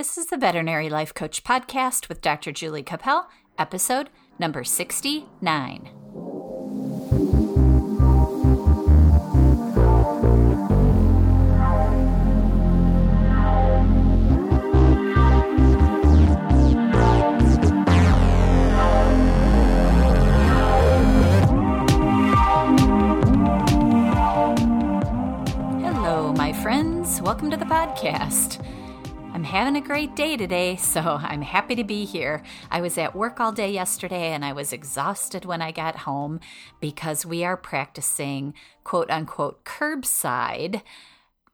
This is the Veterinary Life Coach Podcast with Dr. Julie Capel, episode number 69. Hello, my friends. Welcome to the podcast. I'm having a great day today, so I'm happy to be here. I was at work all day yesterday and I was exhausted when I got home because we are practicing quote unquote curbside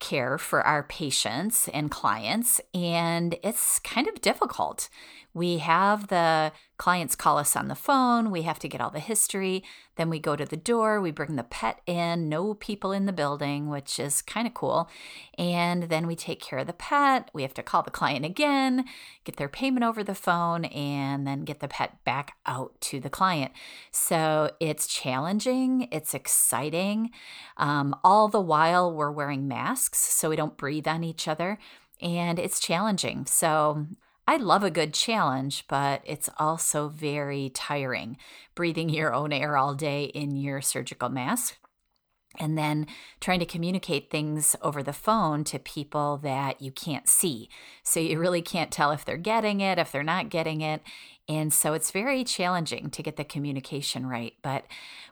care for our patients and clients, and it's kind of difficult. We have the clients call us on the phone, we have to get all the history, then we go to the door, we bring the pet in, no people in the building, which is kind of cool. And then we take care of the pet. We have to call the client again, get their payment over the phone, and then get the pet back out to the client. So it's challenging, it's exciting. Um, all the while, we're wearing masks so we don't breathe on each other and it's challenging. So I love a good challenge, but it's also very tiring breathing your own air all day in your surgical mask and then trying to communicate things over the phone to people that you can't see. So you really can't tell if they're getting it, if they're not getting it. And so it's very challenging to get the communication right. But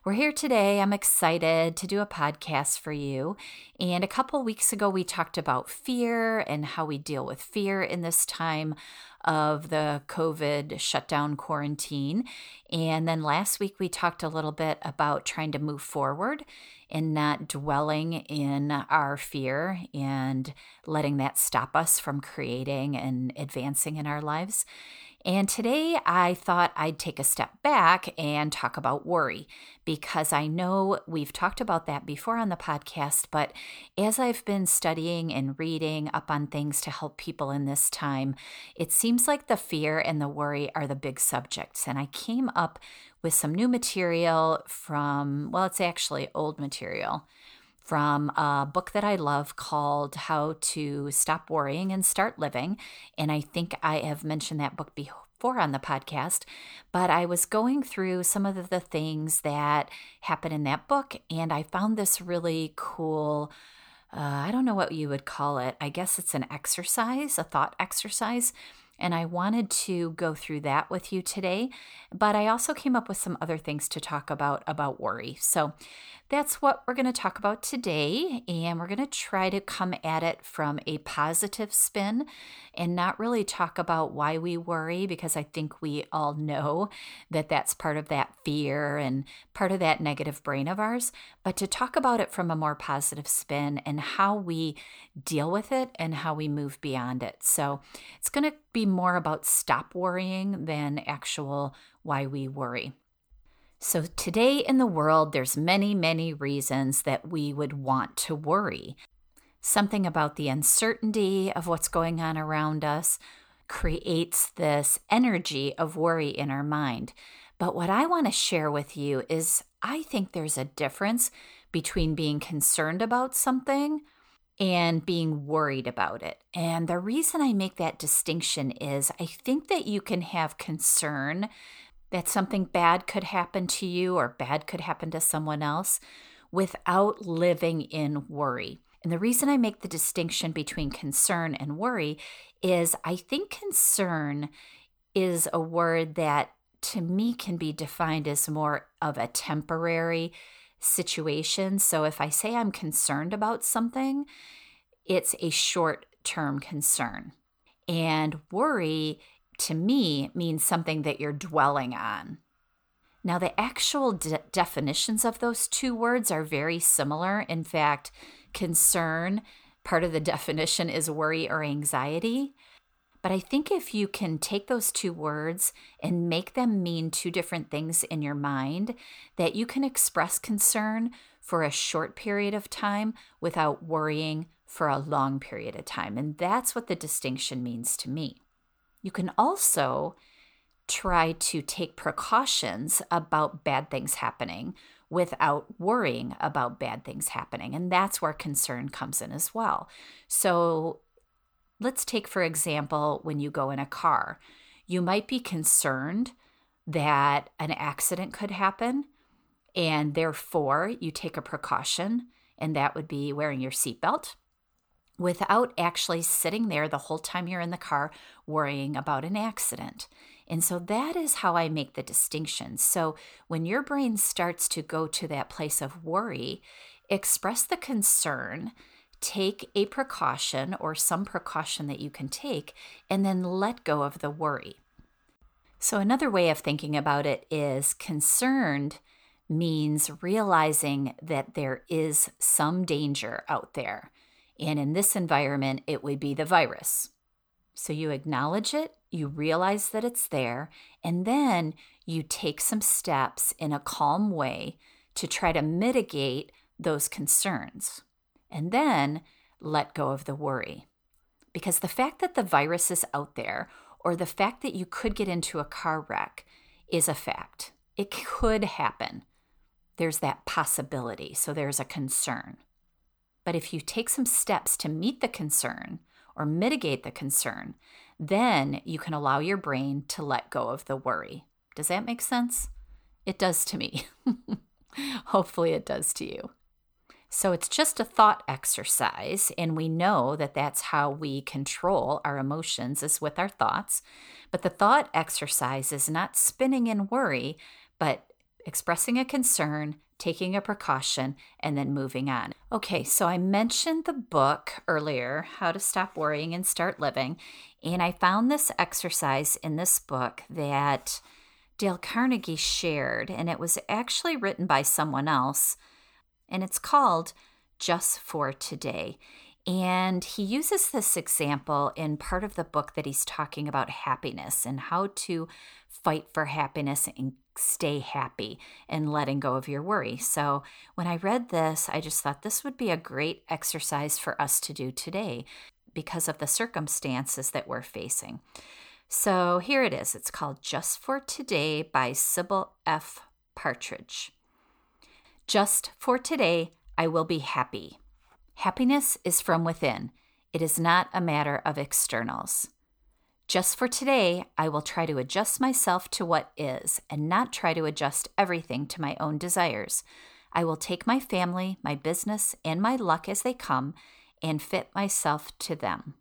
we're here today. I'm excited to do a podcast for you. And a couple weeks ago, we talked about fear and how we deal with fear in this time of the COVID shutdown quarantine. And then last week, we talked a little bit about trying to move forward and not dwelling in our fear and letting that stop us from creating and advancing in our lives. And today I thought I'd take a step back and talk about worry because I know we've talked about that before on the podcast. But as I've been studying and reading up on things to help people in this time, it seems like the fear and the worry are the big subjects. And I came up with some new material from, well, it's actually old material from a book that I love called How to Stop Worrying and Start Living. And I think I have mentioned that book before on the podcast, but I was going through some of the things that happen in that book, and I found this really cool. Uh, I don't know what you would call it. I guess it's an exercise, a thought exercise and I wanted to go through that with you today, but I also came up with some other things to talk about about worry. So that's what we're going to talk about today. And we're going to try to come at it from a positive spin and not really talk about why we worry, because I think we all know that that's part of that fear and part of that negative brain of ours, but to talk about it from a more positive spin and how we deal with it and how we move beyond it. So it's going to be more about stop worrying than actual why we worry. So today in the world there's many many reasons that we would want to worry. Something about the uncertainty of what's going on around us creates this energy of worry in our mind. But what I want to share with you is I think there's a difference between being concerned about something and being worried about it. And the reason I make that distinction is I think that you can have concern that something bad could happen to you or bad could happen to someone else without living in worry. And the reason I make the distinction between concern and worry is I think concern is a word that to me can be defined as more of a temporary situation. So if I say I'm concerned about something, it's a short term concern. And worry to me means something that you're dwelling on. Now, the actual de- definitions of those two words are very similar. In fact, concern, part of the definition is worry or anxiety. But I think if you can take those two words and make them mean two different things in your mind, that you can express concern for a short period of time without worrying for a long period of time. And that's what the distinction means to me. You can also try to take precautions about bad things happening without worrying about bad things happening. And that's where concern comes in as well. So let's take, for example, when you go in a car, you might be concerned that an accident could happen, and therefore you take a precaution, and that would be wearing your seatbelt without actually sitting there the whole time you're in the car worrying about an accident. And so that is how I make the distinction. So when your brain starts to go to that place of worry, express the concern, take a precaution or some precaution that you can take, and then let go of the worry. So, another way of thinking about it is concerned means realizing that there is some danger out there. And in this environment, it would be the virus. So you acknowledge it, you realize that it's there, and then you take some steps in a calm way to try to mitigate those concerns. And then let go of the worry. Because the fact that the virus is out there, or the fact that you could get into a car wreck, is a fact. It could happen. There's that possibility. So there's a concern. But if you take some steps to meet the concern or mitigate the concern, then you can allow your brain to let go of the worry. Does that make sense? It does to me. Hopefully, it does to you. So it's just a thought exercise, and we know that that's how we control our emotions is with our thoughts. But the thought exercise is not spinning in worry, but expressing a concern, taking a precaution, and then moving on. Okay, so I mentioned the book earlier, How to Stop Worrying and Start Living, and I found this exercise in this book that Dale Carnegie shared, and it was actually written by someone else, and it's called Just for Today. And he uses this example in part of the book that he's talking about happiness and how to fight for happiness and stay happy and letting go of your worry. So, when I read this, I just thought this would be a great exercise for us to do today because of the circumstances that we're facing. So, here it is. It's called Just for Today by Sybil F. Partridge. Just for today, I will be happy. Happiness is from within, it is not a matter of externals. Just for today, I will try to adjust myself to what is and not try to adjust everything to my own desires. I will take my family, my business, and my luck as they come and fit myself to them.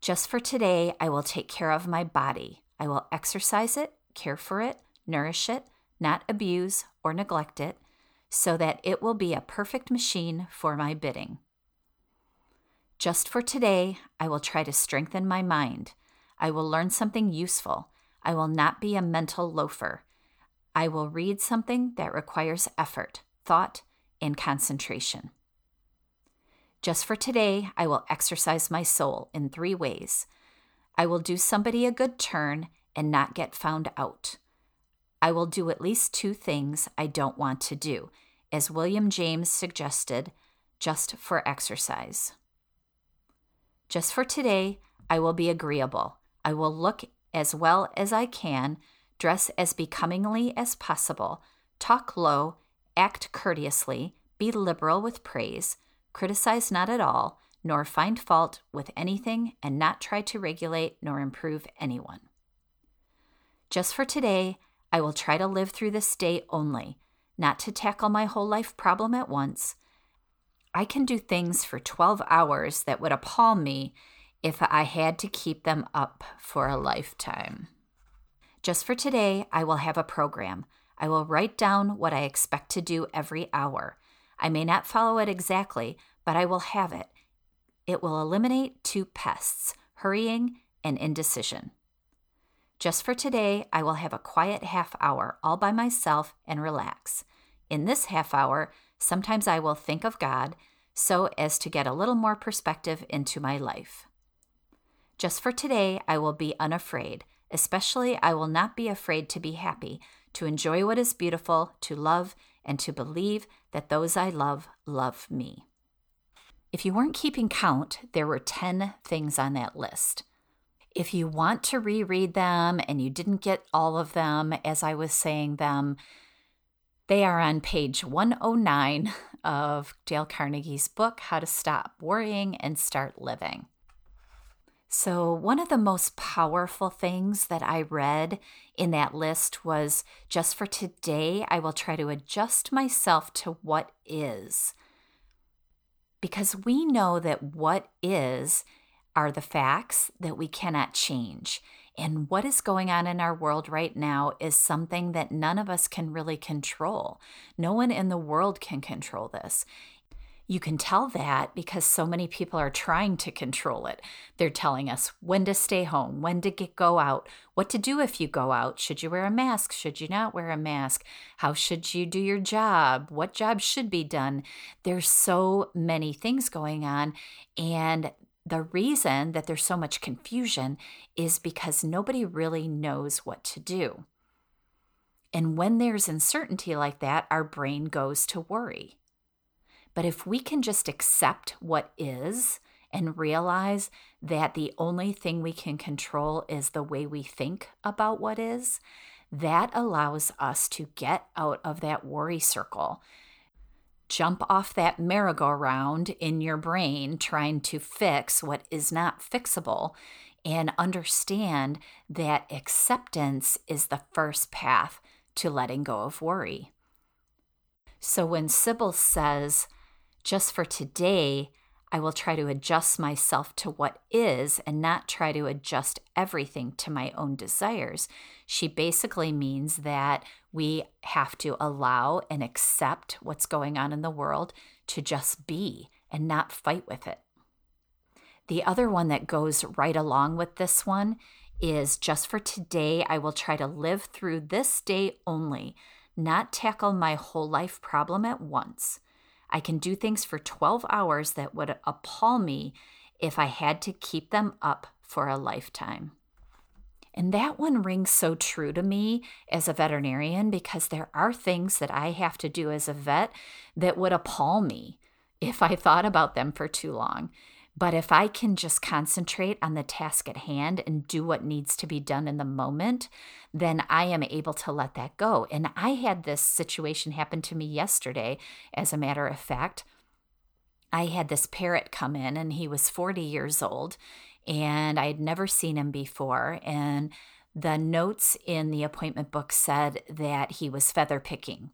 Just for today, I will take care of my body. I will exercise it, care for it, nourish it, not abuse or neglect it, so that it will be a perfect machine for my bidding. Just for today, I will try to strengthen my mind. I will learn something useful. I will not be a mental loafer. I will read something that requires effort, thought, and concentration. Just for today, I will exercise my soul in three ways. I will do somebody a good turn and not get found out. I will do at least two things I don't want to do, as William James suggested, just for exercise. Just for today, I will be agreeable. I will look as well as I can, dress as becomingly as possible, talk low, act courteously, be liberal with praise, criticize not at all, nor find fault with anything, and not try to regulate nor improve anyone. Just for today, I will try to live through this day only, not to tackle my whole life problem at once. I can do things for 12 hours that would appall me if I had to keep them up for a lifetime. Just for today, I will have a program. I will write down what I expect to do every hour. I may not follow it exactly, but I will have it. It will eliminate two pests hurrying and indecision. Just for today, I will have a quiet half hour all by myself and relax. In this half hour, sometimes I will think of God so as to get a little more perspective into my life. Just for today, I will be unafraid. Especially, I will not be afraid to be happy, to enjoy what is beautiful, to love, and to believe that those I love love me. If you weren't keeping count, there were 10 things on that list. If you want to reread them and you didn't get all of them as I was saying them, they are on page 109 of Dale Carnegie's book, How to Stop Worrying and Start Living. So, one of the most powerful things that I read in that list was just for today, I will try to adjust myself to what is. Because we know that what is are the facts that we cannot change. And what is going on in our world right now is something that none of us can really control. No one in the world can control this. You can tell that because so many people are trying to control it. They're telling us when to stay home, when to get, go out, what to do if you go out. Should you wear a mask? Should you not wear a mask? How should you do your job? What job should be done? There's so many things going on. And the reason that there's so much confusion is because nobody really knows what to do. And when there's uncertainty like that, our brain goes to worry. But if we can just accept what is and realize that the only thing we can control is the way we think about what is, that allows us to get out of that worry circle. Jump off that merry-go-round in your brain trying to fix what is not fixable and understand that acceptance is the first path to letting go of worry. So when Sybil says, just for today, I will try to adjust myself to what is and not try to adjust everything to my own desires. She basically means that we have to allow and accept what's going on in the world to just be and not fight with it. The other one that goes right along with this one is just for today, I will try to live through this day only, not tackle my whole life problem at once. I can do things for 12 hours that would appall me if I had to keep them up for a lifetime. And that one rings so true to me as a veterinarian because there are things that I have to do as a vet that would appall me if I thought about them for too long. But if I can just concentrate on the task at hand and do what needs to be done in the moment, then I am able to let that go. And I had this situation happen to me yesterday, as a matter of fact. I had this parrot come in, and he was 40 years old, and I had never seen him before. And the notes in the appointment book said that he was feather picking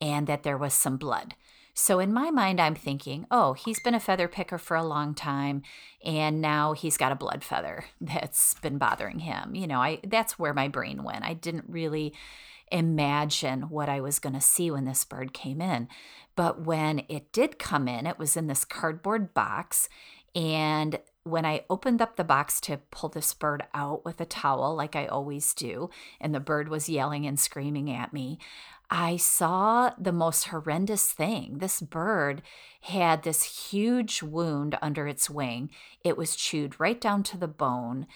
and that there was some blood. So in my mind, I'm thinking, oh, he's been a feather picker for a long time, and now he's got a blood feather that's been bothering him. You know, I that's where my brain went. I didn't really imagine what I was going to see when this bird came in. But when it did come in, it was in this cardboard box. And when I opened up the box to pull this bird out with a towel, like I always do, and the bird was yelling and screaming at me, I saw the most horrendous thing. This bird had this huge wound under its wing. It was chewed right down to the bone.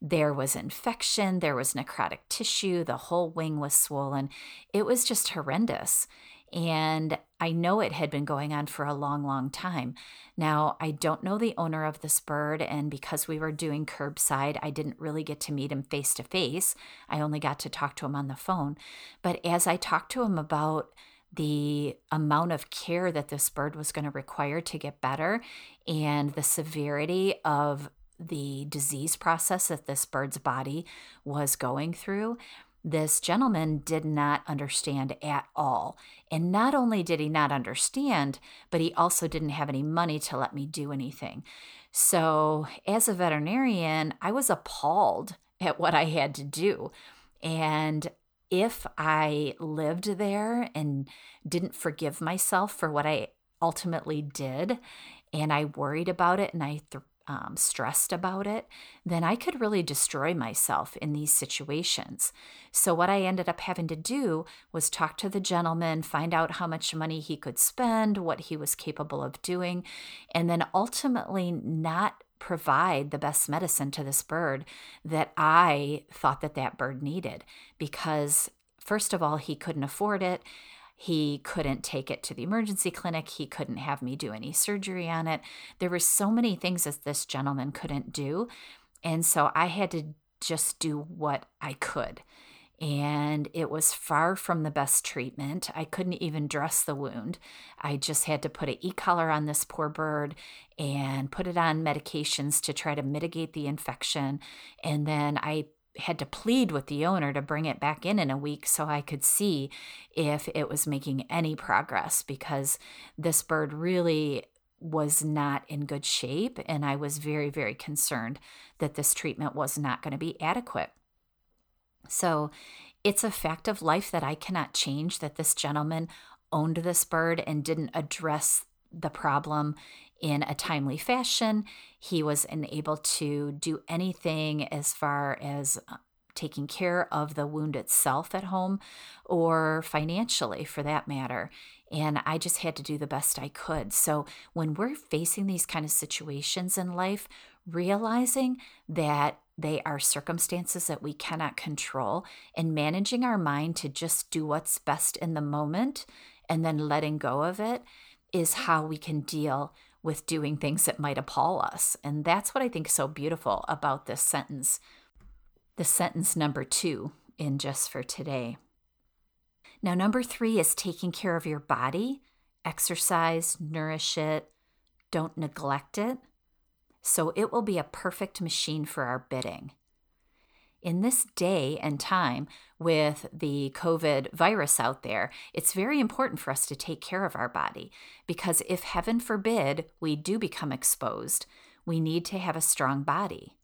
There was infection, there was necrotic tissue, the whole wing was swollen. It was just horrendous. And I know it had been going on for a long, long time. Now, I don't know the owner of this bird, and because we were doing curbside, I didn't really get to meet him face to face. I only got to talk to him on the phone. But as I talked to him about the amount of care that this bird was going to require to get better and the severity of the disease process that this bird's body was going through, this gentleman did not understand at all. And not only did he not understand, but he also didn't have any money to let me do anything. So, as a veterinarian, I was appalled at what I had to do. And if I lived there and didn't forgive myself for what I ultimately did, and I worried about it and I th- um, stressed about it, then I could really destroy myself in these situations. So, what I ended up having to do was talk to the gentleman, find out how much money he could spend, what he was capable of doing, and then ultimately not provide the best medicine to this bird that I thought that that bird needed because first of all he couldn't afford it he couldn't take it to the emergency clinic. He couldn't have me do any surgery on it. There were so many things that this gentleman couldn't do. And so I had to just do what I could. and it was far from the best treatment. I couldn't even dress the wound. I just had to put an e collar on this poor bird and put it on medications to try to mitigate the infection. And then I had to plead with the owner to bring it back in in a week so I could see if it was making any progress because this bird really was not in good shape. And I was very, very concerned that this treatment was not going to be adequate. So it's a fact of life that I cannot change that this gentleman owned this bird and didn't address the problem in a timely fashion. He was unable to do anything as far as uh, taking care of the wound itself at home or financially for that matter. And I just had to do the best I could. So when we're facing these kind of situations in life, realizing that they are circumstances that we cannot control and managing our mind to just do what's best in the moment and then letting go of it is how we can deal with doing things that might appall us. And that's what I think is so beautiful about this sentence. The sentence number two in Just for Today. Now, number three is taking care of your body. Exercise, nourish it, don't neglect it. So it will be a perfect machine for our bidding. In this day and time with the COVID virus out there, it's very important for us to take care of our body because if heaven forbid we do become exposed, we need to have a strong body.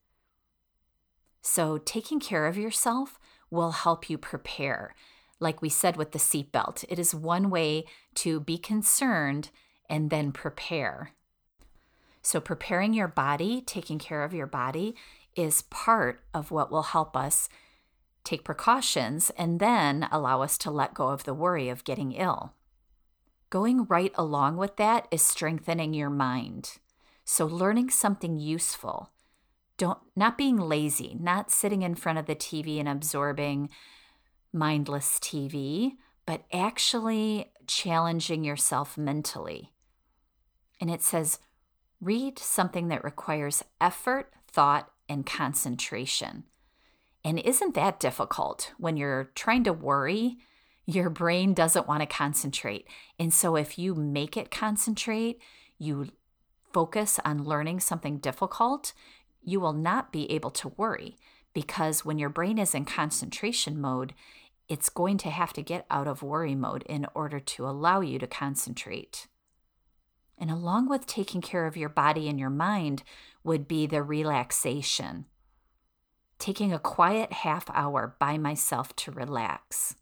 So, taking care of yourself will help you prepare like we said with the seatbelt, it is one way to be concerned and then prepare. So, preparing your body, taking care of your body, is part of what will help us take precautions and then allow us to let go of the worry of getting ill. Going right along with that is strengthening your mind. So, learning something useful. Don't not being lazy, not sitting in front of the TV and absorbing mindless TV, but actually challenging yourself mentally. And it says, read something that requires effort, thought, and concentration. And isn't that difficult when you're trying to worry? Your brain doesn't want to concentrate. And so if you make it concentrate, you focus on learning something difficult, you will not be able to worry because when your brain is in concentration mode, it's going to have to get out of worry mode in order to allow you to concentrate. And along with taking care of your body and your mind would be the relaxation. Taking a quiet half hour by myself to relax.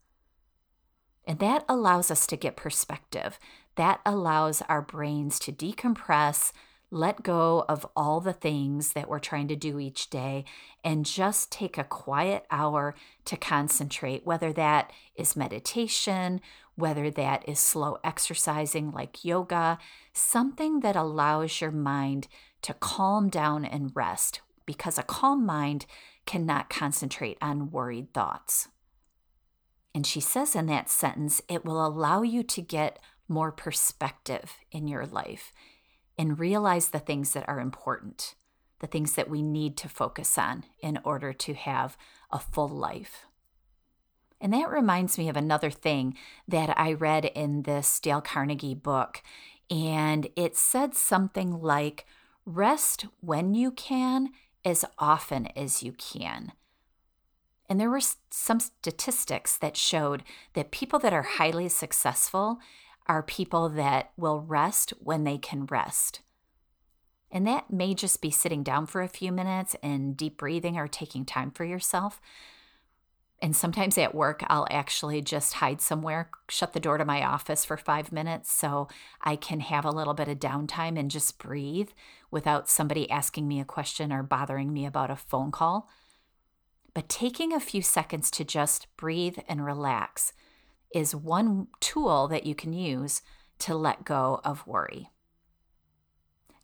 And that allows us to get perspective. That allows our brains to decompress, let go of all the things that we're trying to do each day and just take a quiet hour to concentrate, whether that is meditation, whether that is slow exercising like yoga, something that allows your mind to calm down and rest, because a calm mind cannot concentrate on worried thoughts. And she says in that sentence, it will allow you to get more perspective in your life and realize the things that are important, the things that we need to focus on in order to have a full life. And that reminds me of another thing that I read in this Dale Carnegie book. And it said something like, rest when you can, as often as you can. And there were some statistics that showed that people that are highly successful are people that will rest when they can rest. And that may just be sitting down for a few minutes and deep breathing or taking time for yourself. And sometimes at work, I'll actually just hide somewhere, shut the door to my office for five minutes so I can have a little bit of downtime and just breathe without somebody asking me a question or bothering me about a phone call. But taking a few seconds to just breathe and relax is one tool that you can use to let go of worry.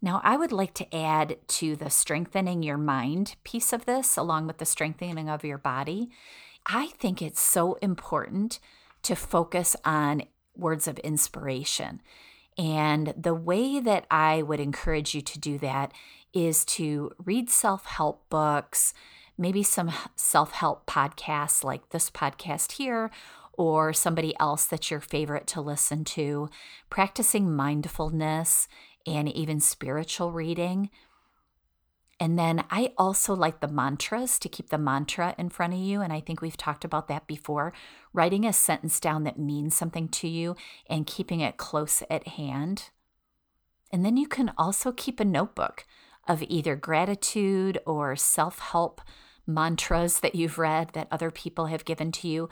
Now, I would like to add to the strengthening your mind piece of this, along with the strengthening of your body. I think it's so important to focus on words of inspiration. And the way that I would encourage you to do that is to read self help books, maybe some self help podcasts like this podcast here, or somebody else that's your favorite to listen to, practicing mindfulness and even spiritual reading. And then I also like the mantras to keep the mantra in front of you. And I think we've talked about that before. Writing a sentence down that means something to you and keeping it close at hand. And then you can also keep a notebook of either gratitude or self help mantras that you've read that other people have given to you,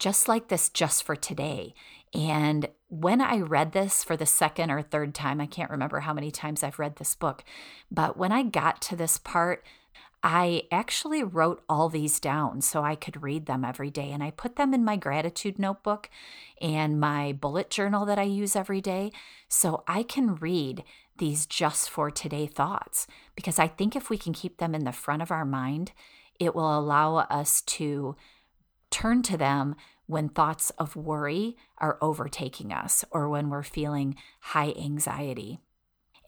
just like this, just for today. And when I read this for the second or third time, I can't remember how many times I've read this book, but when I got to this part, I actually wrote all these down so I could read them every day. And I put them in my gratitude notebook and my bullet journal that I use every day so I can read these just for today thoughts. Because I think if we can keep them in the front of our mind, it will allow us to turn to them when thoughts of worry are overtaking us or when we're feeling high anxiety.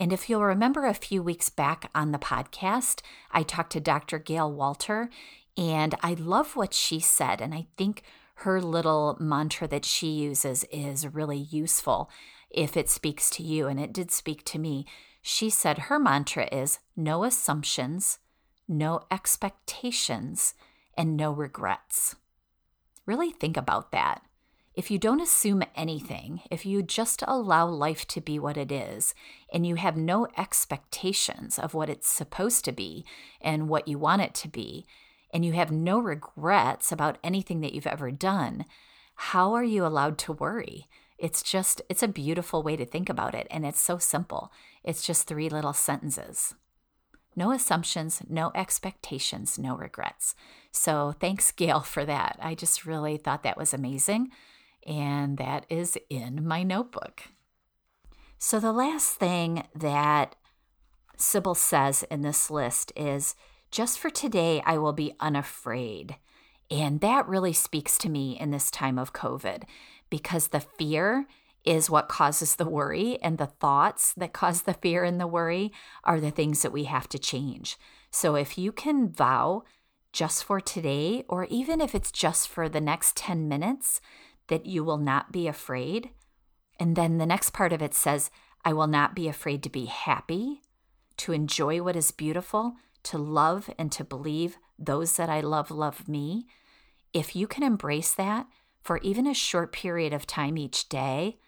And if you'll remember a few weeks back on the podcast, I talked to Dr. Gail Walter, and I love what she said. And I think her little mantra that she uses is really useful if it speaks to you. And it did speak to me. She said her mantra is no assumptions, no expectations, and no regrets. Really think about that. If you don't assume anything, if you just allow life to be what it is, and you have no expectations of what it's supposed to be and what you want it to be, and you have no regrets about anything that you've ever done, how are you allowed to worry? It's just, it's a beautiful way to think about it. And it's so simple. It's just three little sentences. No assumptions, no expectations, no regrets. So thanks, Gail, for that. I just really thought that was amazing and that is in my notebook. So, the last thing that Sybil says in this list is just for today, I will be unafraid. And that really speaks to me in this time of COVID because the fear is what causes the worry, and the thoughts that cause the fear and the worry are the things that we have to change. So, if you can vow just for today, or even if it's just for the next 10 minutes, that you will not be afraid. And then the next part of it says, I will not be afraid to be happy, to enjoy what is beautiful, to love and to believe those that I love love me. If you can embrace that for even a short period of time each day,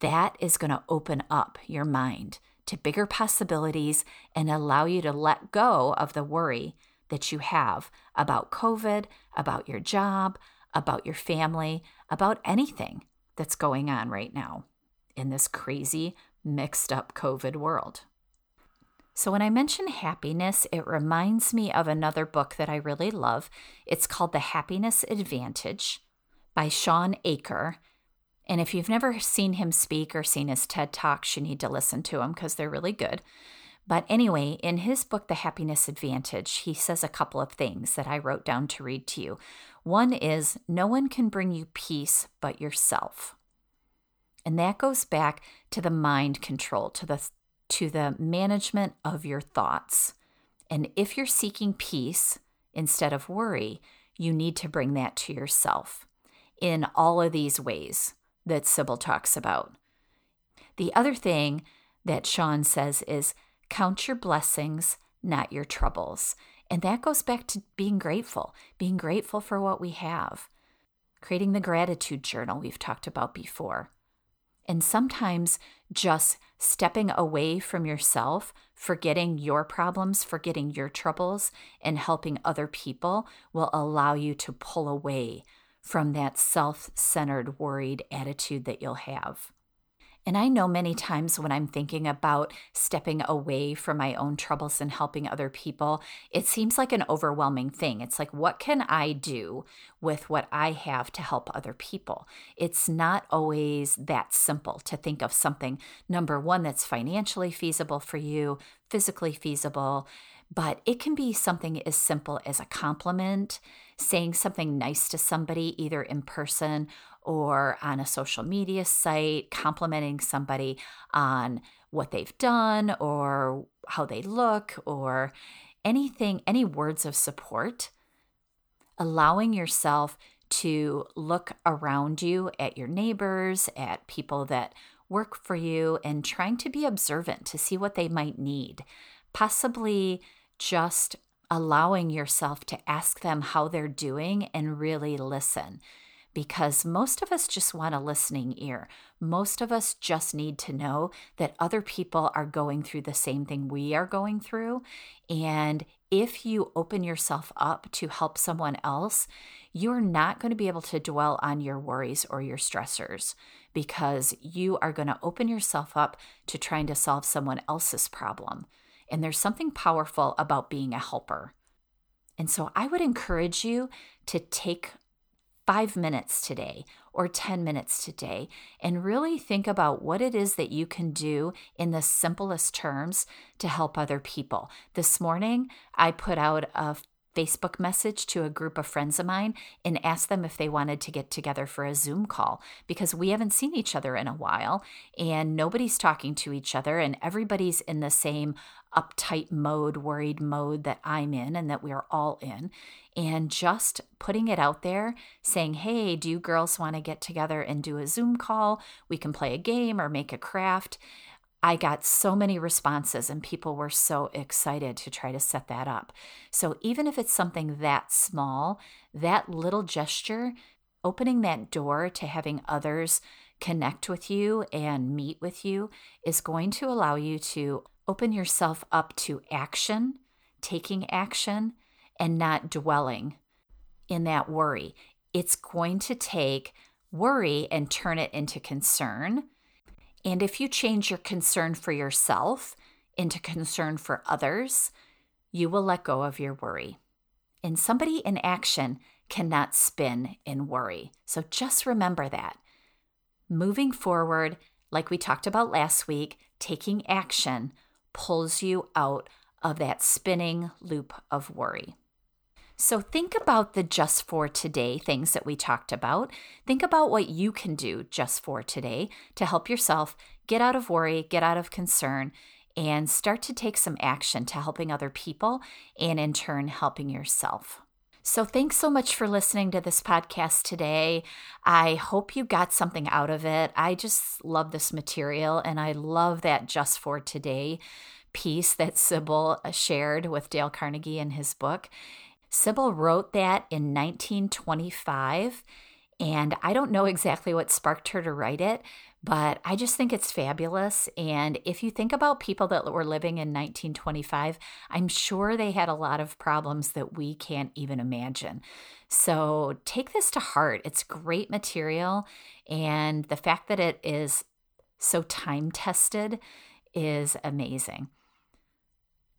that is going to open up your mind to bigger possibilities and allow you to let go of the worry that you have about COVID, about your job, about your family, about anything that's going on right now in this crazy, mixed up COVID world. So, when I mention happiness, it reminds me of another book that I really love. It's called The Happiness Advantage by Shawn Achor. And if you've never seen him speak or seen his TED Talks, you need to listen to them because they're really good. But anyway, in his book, The Happiness Advantage, he says a couple of things that I wrote down to read to you. One is no one can bring you peace but yourself. And that goes back to the mind control, to the to the management of your thoughts. And if you're seeking peace instead of worry, you need to bring that to yourself in all of these ways that Sybil talks about. The other thing that Shawn says is count your blessings, not your troubles. And that goes back to being grateful, being grateful for what we have, creating the gratitude journal we've talked about before. And sometimes just stepping away from yourself, forgetting your problems, forgetting your troubles, and helping other people will allow you to pull away from that self centered, worried attitude that you'll have. And I know many times when I'm thinking about stepping away from my own troubles and helping other people, it seems like an overwhelming thing. It's like, what can I do with what I have to help other people? It's not always that simple to think of something, number one, that's financially feasible for you, physically feasible, but it can be something as simple as a compliment, saying something nice to somebody, either in person or on a social media site, complimenting somebody on what they've done or how they look or anything, any words of support, allowing yourself to look around you at your neighbors, at people that work for you, and trying to be observant to see what they might need. Possibly just allowing yourself to ask them how they're doing and really listen because most of us just want a listening ear. Most of us just need to know that other people are going through the same thing we are going through. And if you open yourself up to help someone else, you're not going to be able to dwell on your worries or your stressors because you are going to open yourself up to trying to solve someone else's problem. And there's something powerful about being a helper. And so I would encourage you to take five minutes today or 10 minutes today and really think about what it is that you can do in the simplest terms to help other people. This morning, I put out a Facebook message to a group of friends of mine and asked them if they wanted to get together for a Zoom call because we haven't seen each other in a while and nobody's talking to each other and everybody's in the same uptight mode, worried mode that I'm in and that we're all in. And just putting it out there, saying, hey, do you girls want to get together and do a Zoom call? We can play a game or make a craft. I got so many responses, and people were so excited to try to set that up. So, even if it's something that small, that little gesture, opening that door to having others connect with you and meet with you, is going to allow you to open yourself up to action, taking action, and not dwelling in that worry. It's going to take worry and turn it into concern. And if you change your concern for yourself into concern for others, you will let go of your worry. And somebody in action cannot spin in worry. So just remember that. Moving forward, like we talked about last week, taking action pulls you out of that spinning loop of worry. So think about the just for today things that we talked about. Think about what you can do just for today to help yourself get out of worry, get out of concern, and start to take some action to helping other people and in turn helping yourself. So, thanks so much for listening to this podcast today. I hope you got something out of it. I just love this material and I love that just for today piece that Sybil uh, shared with Dale Carnegie in his book. Sybil wrote that in 1925, and I don't know exactly what sparked her to write it, but I just think it's fabulous. And if you think about people that were living in 1925, I'm sure they had a lot of problems that we can't even imagine. So take this to heart. It's great material. And the fact that it is so time tested is amazing.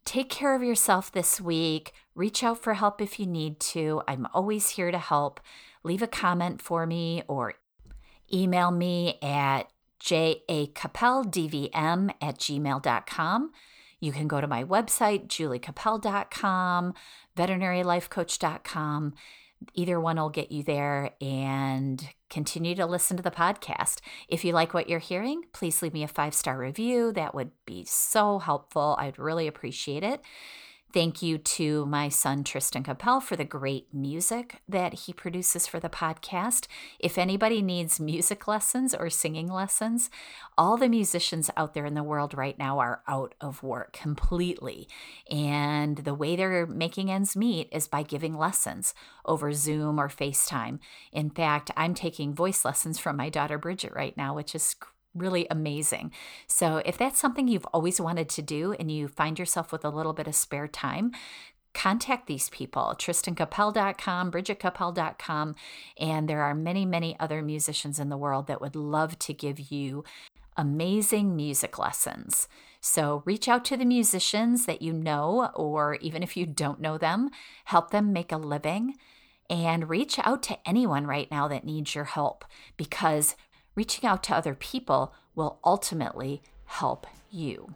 Take care of yourself this week. Reach out for help if you need to. I'm always here to help. Leave a comment for me or email me at jacapeldvm at gmail.com. You can go to my website, juliecapel.com, veterinarylifecoach.com. Either one will get you there and continue to listen to the podcast. If you like what you're hearing, please leave me a five star review. That would be so helpful. I'd really appreciate it. Thank you to my son Tristan Capel for the great music that he produces for the podcast. If anybody needs music lessons or singing lessons, all the musicians out there in the world right now are out of work completely. And the way they're making ends meet is by giving lessons over Zoom or FaceTime. In fact, I'm taking voice lessons from my daughter Bridget right now, which is really amazing. So, if that's something you've always wanted to do and you find yourself with a little bit of spare time, contact these people tristancapel.com bridgetcapel.com and there are many many other musicians in the world that would love to give you amazing music lessons so reach out to the musicians that you know or even if you don't know them help them make a living and reach out to anyone right now that needs your help because reaching out to other people will ultimately help you.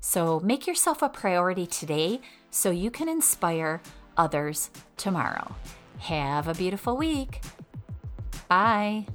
So make yourself a priority today so you can inspire others tomorrow. Have a beautiful week. Bye.